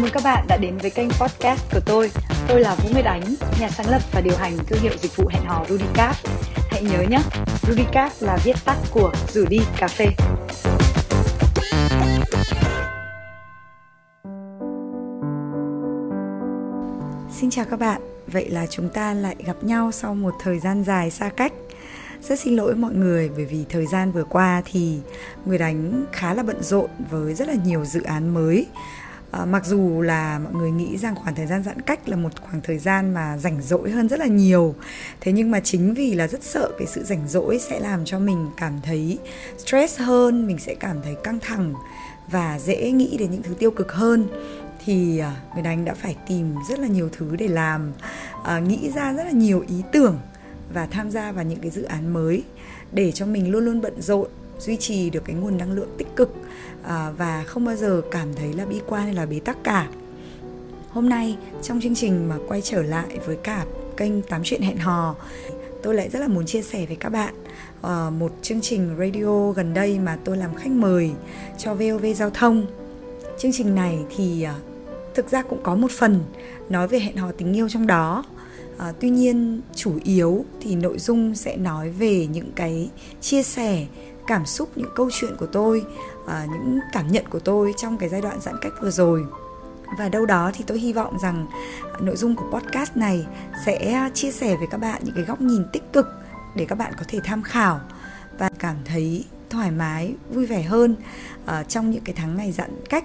mừng các bạn đã đến với kênh podcast của tôi. Tôi là Vũ Nguyệt Ánh, nhà sáng lập và điều hành thương hiệu dịch vụ hẹn hò Rudicap. Hãy nhớ nhé, Rudicap là viết tắt của rủ đi cà phê. Xin chào các bạn, vậy là chúng ta lại gặp nhau sau một thời gian dài xa cách rất xin lỗi mọi người bởi vì thời gian vừa qua thì Nguyệt Ánh khá là bận rộn với rất là nhiều dự án mới À, mặc dù là mọi người nghĩ rằng khoảng thời gian giãn cách là một khoảng thời gian mà rảnh rỗi hơn rất là nhiều thế nhưng mà chính vì là rất sợ cái sự rảnh rỗi sẽ làm cho mình cảm thấy stress hơn mình sẽ cảm thấy căng thẳng và dễ nghĩ đến những thứ tiêu cực hơn thì à, người đánh đã phải tìm rất là nhiều thứ để làm à, nghĩ ra rất là nhiều ý tưởng và tham gia vào những cái dự án mới để cho mình luôn luôn bận rộn duy trì được cái nguồn năng lượng tích cực à, và không bao giờ cảm thấy là bi quan hay là bế tắc cả. Hôm nay trong chương trình mà quay trở lại với cả kênh tám chuyện hẹn hò tôi lại rất là muốn chia sẻ với các bạn uh, một chương trình radio gần đây mà tôi làm khách mời cho VOV giao thông. Chương trình này thì uh, thực ra cũng có một phần nói về hẹn hò tình yêu trong đó. À, tuy nhiên chủ yếu thì nội dung sẽ nói về những cái chia sẻ cảm xúc những câu chuyện của tôi à, những cảm nhận của tôi trong cái giai đoạn giãn cách vừa rồi. Và đâu đó thì tôi hy vọng rằng nội dung của podcast này sẽ chia sẻ với các bạn những cái góc nhìn tích cực để các bạn có thể tham khảo và cảm thấy thoải mái vui vẻ hơn uh, trong những cái tháng ngày giãn cách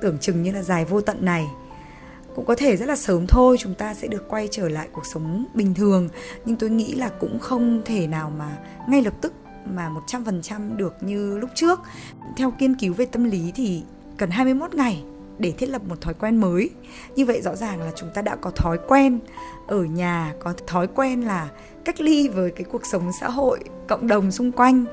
tưởng chừng như là dài vô tận này. Cũng có thể rất là sớm thôi chúng ta sẽ được quay trở lại cuộc sống bình thường nhưng tôi nghĩ là cũng không thể nào mà ngay lập tức mà 100% được như lúc trước. Theo nghiên cứu về tâm lý thì cần 21 ngày để thiết lập một thói quen mới. Như vậy rõ ràng là chúng ta đã có thói quen ở nhà, có thói quen là cách ly với cái cuộc sống xã hội, cộng đồng xung quanh,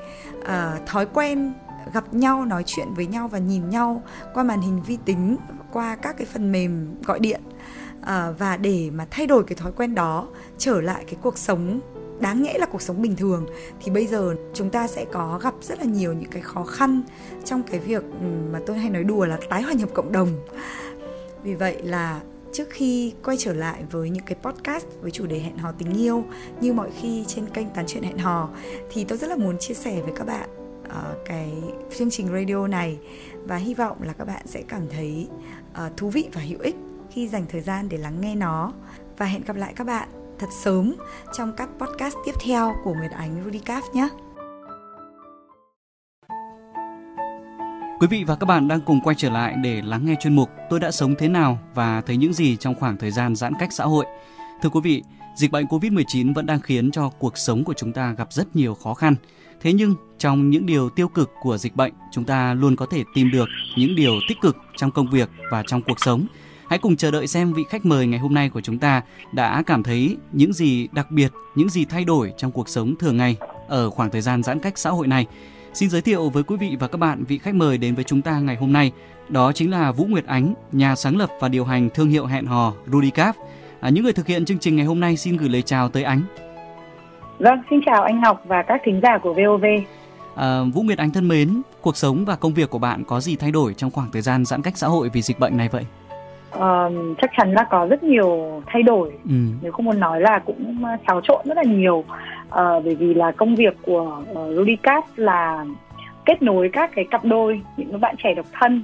à, thói quen gặp nhau nói chuyện với nhau và nhìn nhau qua màn hình vi tính qua các cái phần mềm gọi điện à, và để mà thay đổi cái thói quen đó trở lại cái cuộc sống đáng nhẽ là cuộc sống bình thường thì bây giờ chúng ta sẽ có gặp rất là nhiều những cái khó khăn trong cái việc ừ, mà tôi hay nói đùa là tái hòa nhập cộng đồng. Vì vậy là trước khi quay trở lại với những cái podcast với chủ đề hẹn hò tình yêu như mọi khi trên kênh tán chuyện hẹn hò thì tôi rất là muốn chia sẻ với các bạn uh, cái chương trình radio này và hy vọng là các bạn sẽ cảm thấy uh, thú vị và hữu ích khi dành thời gian để lắng nghe nó. Và hẹn gặp lại các bạn thật sớm trong các podcast tiếp theo của Nguyệt Ánh Rudicap nhé. Quý vị và các bạn đang cùng quay trở lại để lắng nghe chuyên mục Tôi đã sống thế nào và thấy những gì trong khoảng thời gian giãn cách xã hội. Thưa quý vị, dịch bệnh Covid-19 vẫn đang khiến cho cuộc sống của chúng ta gặp rất nhiều khó khăn. Thế nhưng trong những điều tiêu cực của dịch bệnh, chúng ta luôn có thể tìm được những điều tích cực trong công việc và trong cuộc sống Hãy cùng chờ đợi xem vị khách mời ngày hôm nay của chúng ta đã cảm thấy những gì đặc biệt, những gì thay đổi trong cuộc sống thường ngày ở khoảng thời gian giãn cách xã hội này. Xin giới thiệu với quý vị và các bạn vị khách mời đến với chúng ta ngày hôm nay. Đó chính là Vũ Nguyệt Ánh, nhà sáng lập và điều hành thương hiệu hẹn hò Rudicap. À, những người thực hiện chương trình ngày hôm nay xin gửi lời chào tới Ánh. Vâng, xin chào anh Ngọc và các thính giả của VOV. À, Vũ Nguyệt Ánh thân mến, cuộc sống và công việc của bạn có gì thay đổi trong khoảng thời gian giãn cách xã hội vì dịch bệnh này vậy? Uh, chắc chắn là có rất nhiều thay đổi ừ. nếu không muốn nói là cũng xáo trộn rất là nhiều uh, bởi vì là công việc của uh, Rudicast là kết nối các cái cặp đôi những bạn trẻ độc thân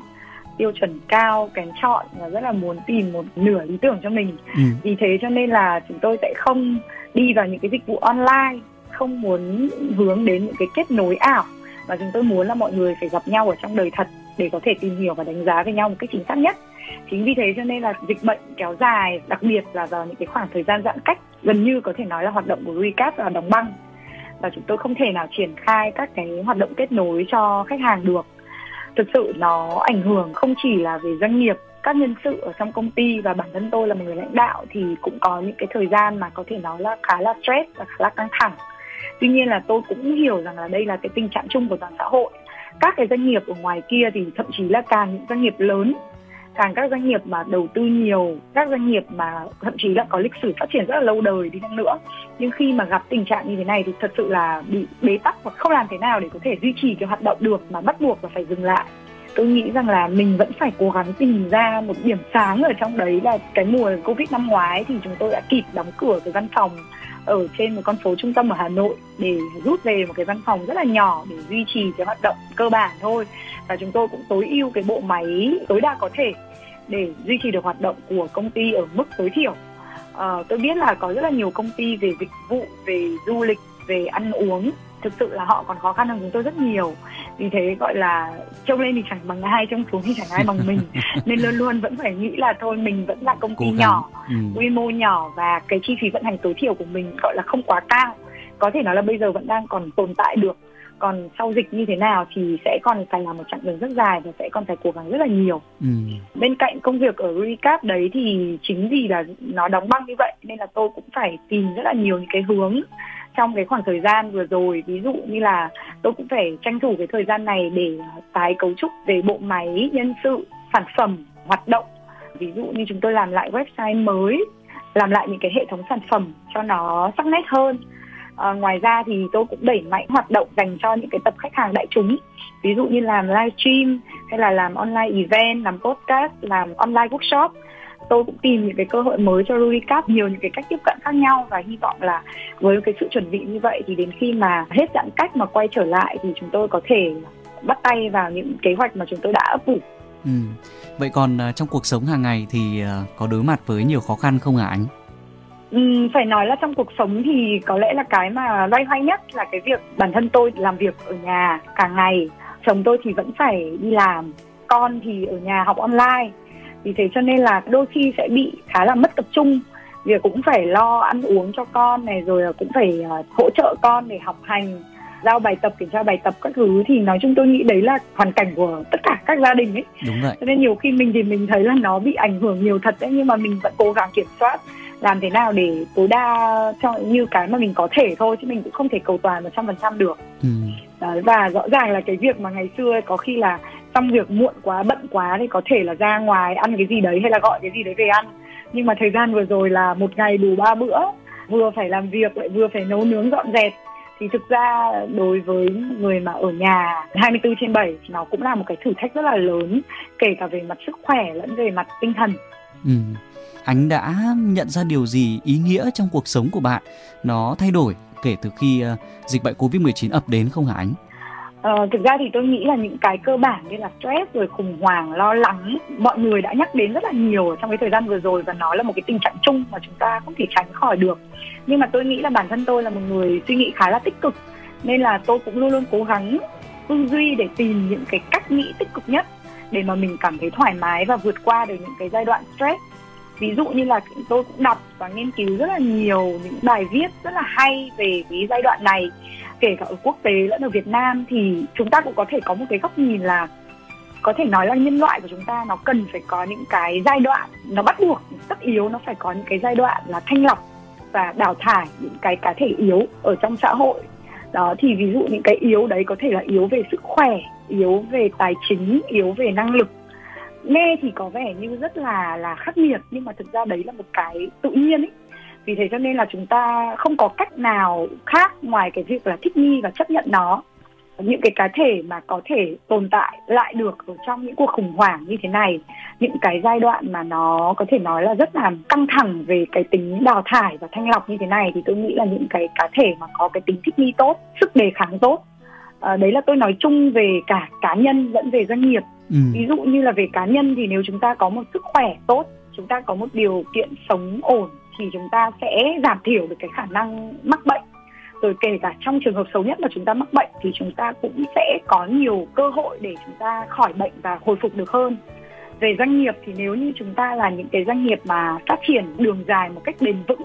tiêu chuẩn cao kén chọn và rất là muốn tìm một nửa lý tưởng cho mình ừ. vì thế cho nên là chúng tôi sẽ không đi vào những cái dịch vụ online không muốn hướng đến những cái kết nối ảo và chúng tôi muốn là mọi người phải gặp nhau ở trong đời thật để có thể tìm hiểu và đánh giá về nhau một cách chính xác nhất chính vì thế cho nên là dịch bệnh kéo dài, đặc biệt là vào những cái khoảng thời gian giãn cách, gần như có thể nói là hoạt động của recap là đóng băng. Và chúng tôi không thể nào triển khai các cái hoạt động kết nối cho khách hàng được. Thực sự nó ảnh hưởng không chỉ là về doanh nghiệp, các nhân sự ở trong công ty và bản thân tôi là một người lãnh đạo thì cũng có những cái thời gian mà có thể nói là khá là stress và khá là căng thẳng. Tuy nhiên là tôi cũng hiểu rằng là đây là cái tình trạng chung của toàn xã hội. Các cái doanh nghiệp ở ngoài kia thì thậm chí là càng những doanh nghiệp lớn càng các doanh nghiệp mà đầu tư nhiều, các doanh nghiệp mà thậm chí là có lịch sử phát triển rất là lâu đời đi chăng nữa, nhưng khi mà gặp tình trạng như thế này thì thật sự là bị bế tắc và không làm thế nào để có thể duy trì cái hoạt động được mà bắt buộc là phải dừng lại. Tôi nghĩ rằng là mình vẫn phải cố gắng tìm ra một điểm sáng ở trong đấy là cái mùa covid năm ngoái thì chúng tôi đã kịp đóng cửa cái văn phòng ở trên một con phố trung tâm ở Hà Nội để rút về một cái văn phòng rất là nhỏ để duy trì cái hoạt động cơ bản thôi. Và chúng tôi cũng tối ưu cái bộ máy tối đa có thể để duy trì được hoạt động của công ty ở mức tối thiểu. À, tôi biết là có rất là nhiều công ty về dịch vụ về du lịch về ăn uống thực sự là họ còn khó khăn hơn chúng tôi rất nhiều. Vì thế gọi là trông lên thì chẳng bằng ai trông xuống thì chẳng ai bằng mình. Nên luôn luôn vẫn phải nghĩ là thôi mình vẫn là công ty nhỏ ừ. quy mô nhỏ và cái chi phí vận hành tối thiểu của mình gọi là không quá cao. Có thể nói là bây giờ vẫn đang còn tồn tại được. Còn sau dịch như thế nào thì sẽ còn phải làm một chặng đường rất dài và sẽ còn phải cố gắng rất là nhiều. Ừ. bên cạnh công việc ở recap đấy thì chính vì là nó đóng băng như vậy nên là tôi cũng phải tìm rất là nhiều những cái hướng trong cái khoảng thời gian vừa rồi ví dụ như là tôi cũng phải tranh thủ cái thời gian này để tái cấu trúc về bộ máy nhân sự sản phẩm hoạt động. Ví dụ như chúng tôi làm lại website mới làm lại những cái hệ thống sản phẩm cho nó sắc nét hơn. À, ngoài ra thì tôi cũng đẩy mạnh hoạt động dành cho những cái tập khách hàng đại chúng. Ví dụ như làm live stream hay là làm online event làm podcast làm online workshop tôi cũng tìm những cái cơ hội mới cho Ruricap nhiều những cái cách tiếp cận khác nhau và hy vọng là với cái sự chuẩn bị như vậy thì đến khi mà hết giãn cách mà quay trở lại thì chúng tôi có thể bắt tay vào những kế hoạch mà chúng tôi đã ấp ủ. Ừ. Vậy còn uh, trong cuộc sống hàng ngày thì uh, có đối mặt với nhiều khó khăn không hả anh? Ừ, phải nói là trong cuộc sống thì có lẽ là cái mà loay hoay nhất là cái việc bản thân tôi làm việc ở nhà cả ngày chồng tôi thì vẫn phải đi làm con thì ở nhà học online vì thế cho nên là đôi khi sẽ bị khá là mất tập trung. Việc cũng phải lo ăn uống cho con này rồi cũng phải uh, hỗ trợ con để học hành giao bài tập kiểm tra bài tập các thứ. Thì nói chung tôi nghĩ đấy là hoàn cảnh của tất cả các gia đình ấy. Đúng vậy. Cho nên nhiều khi mình thì mình thấy là nó bị ảnh hưởng nhiều thật đấy nhưng mà mình vẫn cố gắng kiểm soát làm thế nào để tối đa cho như cái mà mình có thể thôi chứ mình cũng không thể cầu toàn một trăm phần trăm được. Ừ. Đấy, và rõ ràng là cái việc mà ngày xưa có khi là trong việc muộn quá, bận quá thì có thể là ra ngoài ăn cái gì đấy hay là gọi cái gì đấy về ăn nhưng mà thời gian vừa rồi là một ngày đủ ba bữa, vừa phải làm việc lại vừa phải nấu nướng dọn dẹp thì thực ra đối với người mà ở nhà 24 trên 7 nó cũng là một cái thử thách rất là lớn, kể cả về mặt sức khỏe lẫn về mặt tinh thần. Ừ. Anh đã nhận ra điều gì ý nghĩa trong cuộc sống của bạn nó thay đổi kể từ khi ờ, dịch bệnh Covid-19 ập đến không hả anh? Ờ, thực ra thì tôi nghĩ là những cái cơ bản như là stress rồi khủng hoảng lo lắng mọi người đã nhắc đến rất là nhiều trong cái thời gian vừa rồi và nó là một cái tình trạng chung mà chúng ta không thể tránh khỏi được. Nhưng mà tôi nghĩ là bản thân tôi là một người suy nghĩ khá là tích cực nên là tôi cũng luôn luôn cố gắng tư duy để tìm những cái cách nghĩ tích cực nhất để mà mình cảm thấy thoải mái và vượt qua được những cái giai đoạn stress ví dụ như là tôi cũng đọc và nghiên cứu rất là nhiều những bài viết rất là hay về cái giai đoạn này, kể cả ở quốc tế lẫn ở Việt Nam, thì chúng ta cũng có thể có một cái góc nhìn là có thể nói là nhân loại của chúng ta nó cần phải có những cái giai đoạn, nó bắt buộc tất yếu nó phải có những cái giai đoạn là thanh lọc và đào thải những cái cá thể yếu ở trong xã hội. Đó, thì ví dụ những cái yếu đấy có thể là yếu về sức khỏe, yếu về tài chính, yếu về năng lực nghe thì có vẻ như rất là là khắc nghiệt nhưng mà thực ra đấy là một cái tự nhiên ấy. Vì thế cho nên là chúng ta không có cách nào khác ngoài cái việc là thích nghi và chấp nhận nó. Những cái cá thể mà có thể tồn tại lại được ở trong những cuộc khủng hoảng như thế này những cái giai đoạn mà nó có thể nói là rất là căng thẳng về cái tính đào thải và thanh lọc như thế này thì tôi nghĩ là những cái cá thể mà có cái tính thích nghi tốt sức đề kháng tốt à, đấy là tôi nói chung về cả cá nhân lẫn về doanh nghiệp ừ. ví dụ như là về cá nhân thì nếu chúng ta có một sức khỏe tốt, chúng ta có một điều kiện sống ổn thì chúng ta sẽ giảm thiểu được cái khả năng mắc bệnh rồi kể cả trong trường hợp xấu nhất mà chúng ta mắc bệnh thì chúng ta cũng sẽ có nhiều cơ hội để chúng ta khỏi bệnh và hồi phục được hơn về doanh nghiệp thì nếu như chúng ta là những cái doanh nghiệp mà phát triển đường dài một cách bền vững,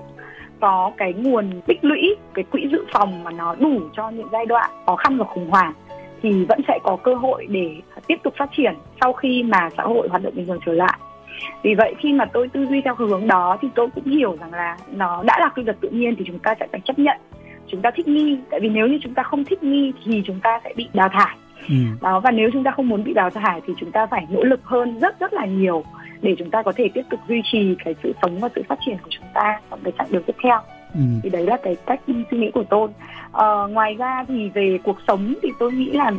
có cái nguồn tích lũy, cái quỹ dự phòng mà nó đủ cho những giai đoạn khó khăn và khủng hoảng thì vẫn sẽ có cơ hội để tiếp tục phát triển sau khi mà xã hội hoạt động bình thường trở lại. Vì vậy khi mà tôi tư duy theo hướng đó thì tôi cũng hiểu rằng là nó đã là quy luật tự nhiên thì chúng ta sẽ phải chấp nhận. Chúng ta thích nghi tại vì nếu như chúng ta không thích nghi thì chúng ta sẽ bị đào thải. Ừ. đó và nếu chúng ta không muốn bị đào thải thì chúng ta phải nỗ lực hơn rất rất là nhiều để chúng ta có thể tiếp tục duy trì cái sự sống và sự phát triển của chúng ta trong cái chặng đường tiếp theo ừ. thì đấy là cái cách suy nghĩ của tôi. À, ngoài ra thì về cuộc sống thì tôi nghĩ là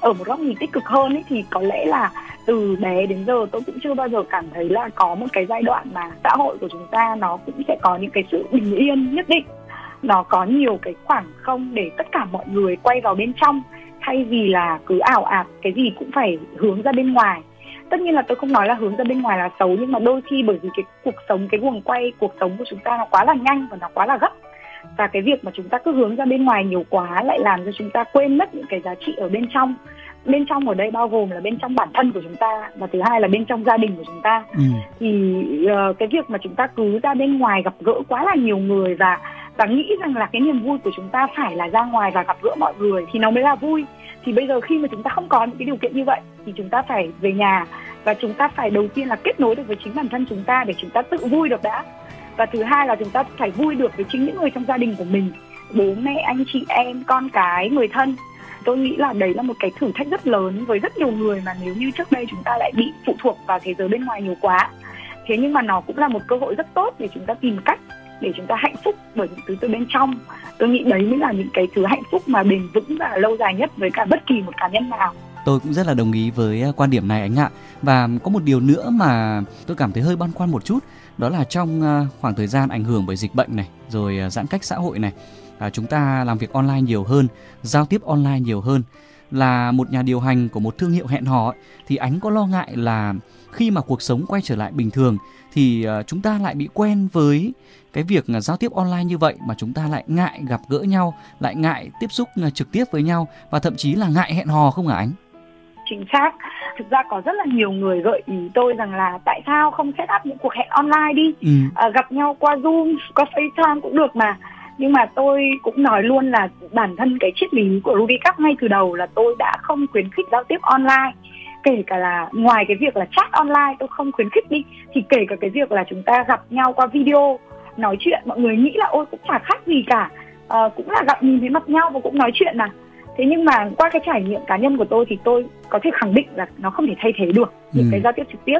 ở một góc nhìn tích cực hơn ấy thì có lẽ là từ bé đến giờ tôi cũng chưa bao giờ cảm thấy là có một cái giai đoạn mà xã hội của chúng ta nó cũng sẽ có những cái sự bình yên nhất định. Nó có nhiều cái khoảng không để tất cả mọi người quay vào bên trong thay vì là cứ ảo ạt cái gì cũng phải hướng ra bên ngoài tất nhiên là tôi không nói là hướng ra bên ngoài là xấu nhưng mà đôi khi bởi vì cái cuộc sống cái guồng quay cuộc sống của chúng ta nó quá là nhanh và nó quá là gấp. Và cái việc mà chúng ta cứ hướng ra bên ngoài nhiều quá lại làm cho chúng ta quên mất những cái giá trị ở bên trong. Bên trong ở đây bao gồm là bên trong bản thân của chúng ta và thứ hai là bên trong gia đình của chúng ta. Ừ. thì uh, cái việc mà chúng ta cứ ra bên ngoài gặp gỡ quá là nhiều người và và nghĩ rằng là cái niềm vui của chúng ta phải là ra ngoài và gặp gỡ mọi người thì nó mới là vui. Thì bây giờ khi mà chúng ta không có những cái điều kiện như vậy thì chúng ta phải về nhà và chúng ta phải đầu tiên là kết nối được với chính bản thân chúng ta để chúng ta tự vui được đã. Và thứ hai là chúng ta phải vui được với chính những người trong gia đình của mình, bố mẹ, anh chị em, con cái, người thân. Tôi nghĩ là đấy là một cái thử thách rất lớn với rất nhiều người mà nếu như trước đây chúng ta lại bị phụ thuộc vào thế giới bên ngoài nhiều quá. Thế nhưng mà nó cũng là một cơ hội rất tốt để chúng ta tìm cách để chúng ta hạnh phúc bởi những thứ từ bên trong. Tôi nghĩ đấy mới là những cái thứ hạnh phúc mà bền vững và lâu dài nhất với cả bất kỳ một cá nhân nào. Tôi cũng rất là đồng ý với à, quan điểm này anh ạ. Và có một điều nữa mà tôi cảm thấy hơi băn khoăn một chút, đó là trong à, khoảng thời gian ảnh hưởng bởi dịch bệnh này, rồi à, giãn cách xã hội này chúng ta làm việc online nhiều hơn, giao tiếp online nhiều hơn, là một nhà điều hành của một thương hiệu hẹn hò thì ánh có lo ngại là khi mà cuộc sống quay trở lại bình thường thì chúng ta lại bị quen với cái việc giao tiếp online như vậy mà chúng ta lại ngại gặp gỡ nhau lại ngại tiếp xúc trực tiếp với nhau và thậm chí là ngại hẹn hò không hả ánh chính xác. Thực ra có rất là nhiều người gợi ý tôi rằng là tại sao không set up những cuộc hẹn online đi? Ừ. à, gặp nhau qua zoom qua facetime cũng được mà. Nhưng mà tôi cũng nói luôn là bản thân cái triết lý của Ruby Cup ngay từ đầu là tôi đã không khuyến khích giao tiếp online kể cả là ngoài cái việc là chat online tôi không khuyến khích đi thì kể cả cái việc là chúng ta gặp nhau qua video nói chuyện mọi người nghĩ là ôi cũng chả khác gì cả. À, cũng là gặp nhìn thấy mặt nhau và cũng nói chuyện mà. Thế nhưng mà qua cái trải nghiệm cá nhân của tôi thì tôi có thể khẳng định là nó không thể thay thế được những ừ. cái giao tiếp trực tiếp.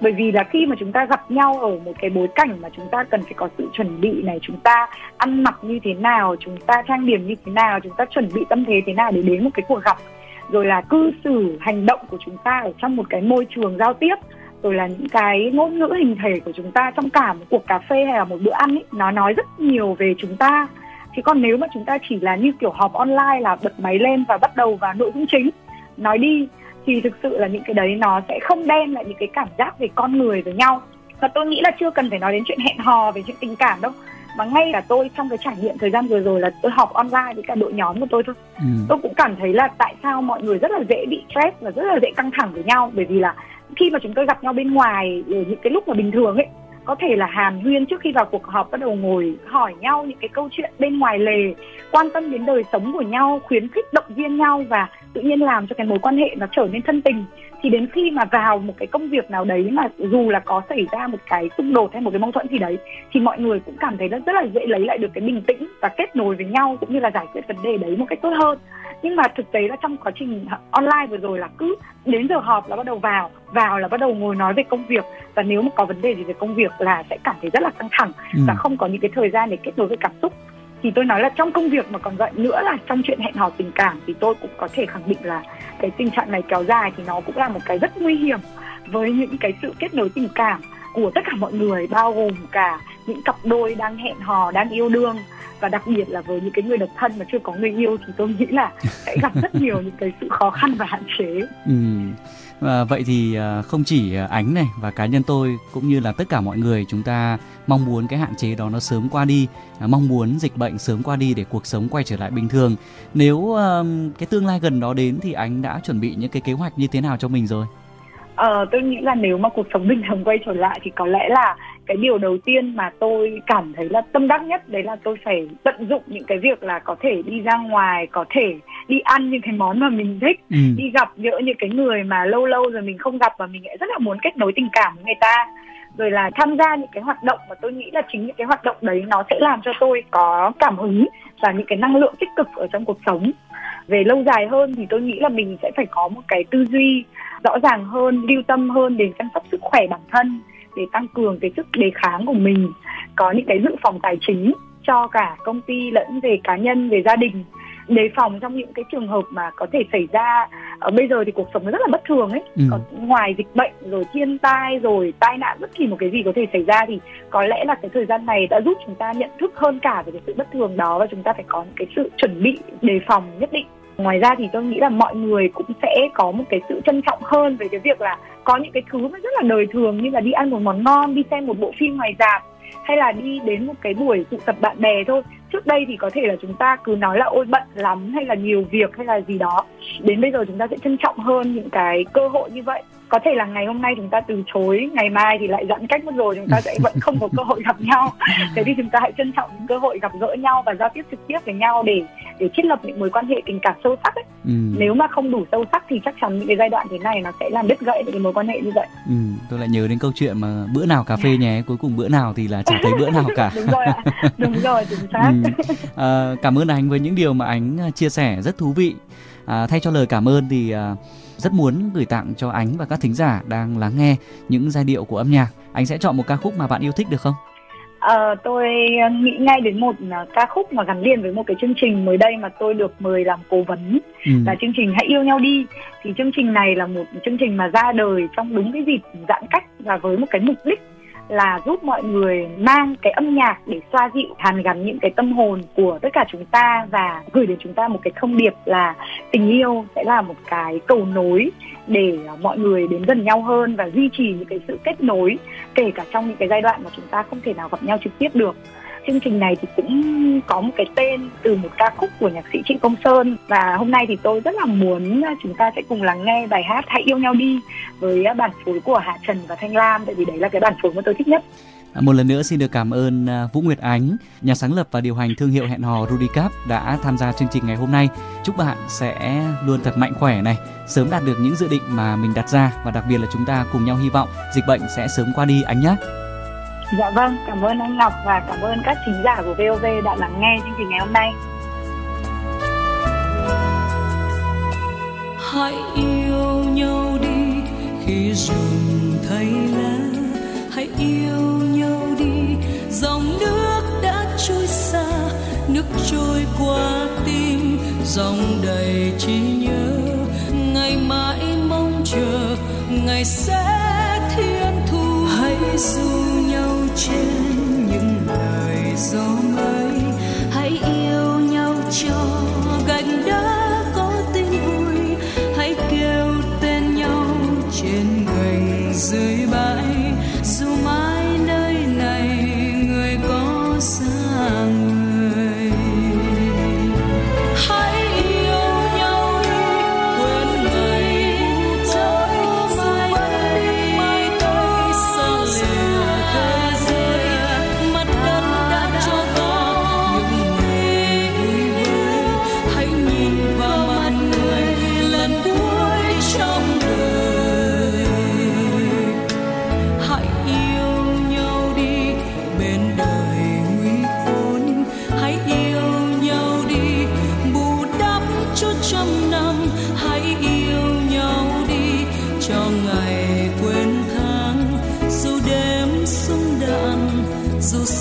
Bởi vì là khi mà chúng ta gặp nhau ở một cái bối cảnh mà chúng ta cần phải có sự chuẩn bị này chúng ta ăn mặc như thế nào chúng ta trang điểm như thế nào chúng ta chuẩn bị tâm thế thế nào để đến một cái cuộc gặp rồi là cư xử, hành động của chúng ta ở trong một cái môi trường giao tiếp, rồi là những cái ngôn ngữ hình thể của chúng ta trong cả một cuộc cà phê hay là một bữa ăn ấy, nó nói rất nhiều về chúng ta. Chứ còn nếu mà chúng ta chỉ là như kiểu họp online là bật máy lên và bắt đầu vào nội dung chính, nói đi, thì thực sự là những cái đấy nó sẽ không đem lại những cái cảm giác về con người với nhau. Và tôi nghĩ là chưa cần phải nói đến chuyện hẹn hò về chuyện tình cảm đâu mà ngay cả tôi trong cái trải nghiệm thời gian vừa rồi là tôi học online với cả đội nhóm của tôi thôi. Ừ. tôi cũng cảm thấy là tại sao mọi người rất là dễ bị stress và rất là dễ căng thẳng với nhau. Bởi vì là khi mà chúng tôi gặp nhau bên ngoài ở những cái lúc mà bình thường ấy có thể là hàn huyên trước khi vào cuộc họp bắt đầu ngồi hỏi nhau những cái câu chuyện bên ngoài lề quan tâm đến đời sống của nhau khuyến khích động viên nhau và tự nhiên làm cho cái mối quan hệ nó trở nên thân tình thì đến khi mà vào một cái công việc nào đấy mà dù là có xảy ra một cái xung đột hay một cái mâu thuẫn gì đấy thì mọi người cũng cảm thấy rất là dễ lấy lại được cái bình tĩnh và kết nối với nhau cũng như là giải quyết vấn đề đấy một cách tốt hơn nhưng mà thực tế là trong quá trình online vừa rồi là cứ đến giờ họp là bắt đầu vào vào là bắt đầu ngồi nói về công việc và nếu mà có vấn đề gì về công việc là sẽ cảm thấy rất là căng thẳng ừ. và không có những cái thời gian để kết nối với cảm xúc thì tôi nói là trong công việc mà còn vậy nữa là trong chuyện hẹn hò tình cảm thì tôi cũng có thể khẳng định là cái tình trạng này kéo dài thì nó cũng là một cái rất nguy hiểm với những cái sự kết nối tình cảm của tất cả mọi người, bao gồm cả những cặp đôi đang hẹn hò, đang yêu đương và đặc biệt là với những cái người độc thân mà chưa có người yêu thì tôi nghĩ là sẽ gặp rất nhiều những cái sự khó khăn và hạn chế. Ừ. À, vậy thì à, không chỉ ánh này và cá nhân tôi cũng như là tất cả mọi người chúng ta mong muốn cái hạn chế đó nó sớm qua đi, à, mong muốn dịch bệnh sớm qua đi để cuộc sống quay trở lại bình thường. Nếu cái tương lai gần đó đến thì ánh đã chuẩn bị những cái kế hoạch như thế nào cho mình rồi? Ờ, tôi nghĩ là nếu mà cuộc sống bình thường quay trở lại thì có lẽ là cái điều đầu tiên mà tôi cảm thấy là tâm đắc nhất đấy là tôi phải tận dụng những cái việc là có thể đi ra ngoài có thể đi ăn những cái món mà mình thích ừ. đi gặp nhỡ những cái người mà lâu lâu rồi mình không gặp và mình lại rất là muốn kết nối tình cảm với người ta. Rồi là tham gia những cái hoạt động mà tôi nghĩ là chính những cái hoạt động đấy nó sẽ làm cho tôi có cảm hứng và những cái năng lượng tích cực ở trong cuộc sống. Về lâu dài hơn thì tôi nghĩ là mình sẽ phải có một cái tư duy rõ ràng hơn lưu tâm hơn đến chăm sóc sức khỏe bản thân để tăng cường cái sức đề kháng của mình có những cái dự phòng tài chính cho cả công ty lẫn về cá nhân về gia đình. Đề phòng trong những cái trường hợp mà có thể xảy ra ở bây giờ thì cuộc sống nó rất là bất thường ấy. Ừ. có, ngoài dịch bệnh rồi thiên tai rồi tai nạn bất kỳ một cái gì có thể xảy ra thì có lẽ là cái thời gian này đã giúp chúng ta nhận thức hơn cả về cái sự bất thường đó và chúng ta phải có những cái sự chuẩn bị đề phòng nhất định ngoài ra thì tôi nghĩ là mọi người cũng sẽ có một cái sự trân trọng hơn về cái việc là có những cái thứ mà rất là đời thường như là đi ăn một món ngon, đi xem một bộ phim ngoài rạp, hay là đi đến một cái buổi tụ tập bạn bè thôi. Trước đây thì có thể là chúng ta cứ nói là, ôi, bận lắm hay là nhiều việc hay là gì đó đến bây giờ chúng ta sẽ trân trọng hơn những cái cơ hội như vậy. Có thể là ngày hôm nay chúng ta từ chối ngày mai thì lại giãn cách mất rồi chúng ta sẽ vẫn không có cơ hội gặp nhau. Thế thì chúng ta hãy trân trọng những cơ hội gặp gỡ nhau và giao tiếp trực tiếp với nhau để để thiết lập những mối quan hệ tình cảm sâu sắc ấy. Ừ. nếu mà không đủ sâu sắc thì chắc chắn những cái giai đoạn thế này nó sẽ làm đứt gãy những cái mối quan hệ như vậy. Ừ, tôi lại nhớ đến câu chuyện mà bữa nào cà phê nhé cuối cùng bữa nào thì là chẳng thấy bữa nào cả. Đúng rồi ạ. Đúng rồi chính xác. Ừ. à, cảm ơn anh với những điều mà anh chia sẻ rất thú vị à, thay cho lời cảm ơn thì à, rất muốn gửi tặng cho ánh và các thính giả đang lắng nghe những giai điệu của âm nhạc. Anh sẽ chọn một ca khúc mà bạn yêu thích được không? À, tôi nghĩ ngay đến một uh, ca khúc mà gắn liền với một cái chương trình mới đây mà tôi được mời làm cố vấn ừ. là chương trình Hãy yêu nhau đi. Thì chương trình này là một chương trình mà ra đời trong đúng cái dịp giãn cách và với một cái mục đích là giúp mọi người mang cái âm nhạc để xoa dịu, hàn gắn những cái tâm hồn của tất cả chúng ta và gửi đến chúng ta một cái thông điệp là tình yêu sẽ là một cái cầu nối để mọi người đến gần nhau hơn và duy trì những cái sự kết nối, kể cả trong những cái giai đoạn mà chúng ta không thể nào gặp nhau trực tiếp được chương trình này thì cũng có một cái tên từ một ca khúc của nhạc sĩ Trịnh Công Sơn và hôm nay thì tôi rất là muốn chúng ta sẽ cùng lắng nghe bài hát Hãy yêu nhau đi với bản phối của Hạ Trần và Thanh Lam tại vì đấy là cái bản phối mà tôi thích nhất. À, một lần nữa xin được cảm ơn à, Vũ Nguyệt Ánh, nhà sáng lập và điều hành thương hiệu hẹn hò Rudicap đã tham gia chương trình ngày hôm nay. Chúc bạn sẽ luôn thật mạnh khỏe này, sớm đạt được những dự định mà mình đặt ra và đặc biệt là chúng ta cùng nhau hy vọng dịch bệnh sẽ sớm qua đi anh nhé. Dạ vâng, cảm ơn anh Ngọc và cảm ơn các thính giả của VOV đã lắng nghe chương trình ngày hôm nay. Hãy yêu nhau đi set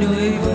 noivo.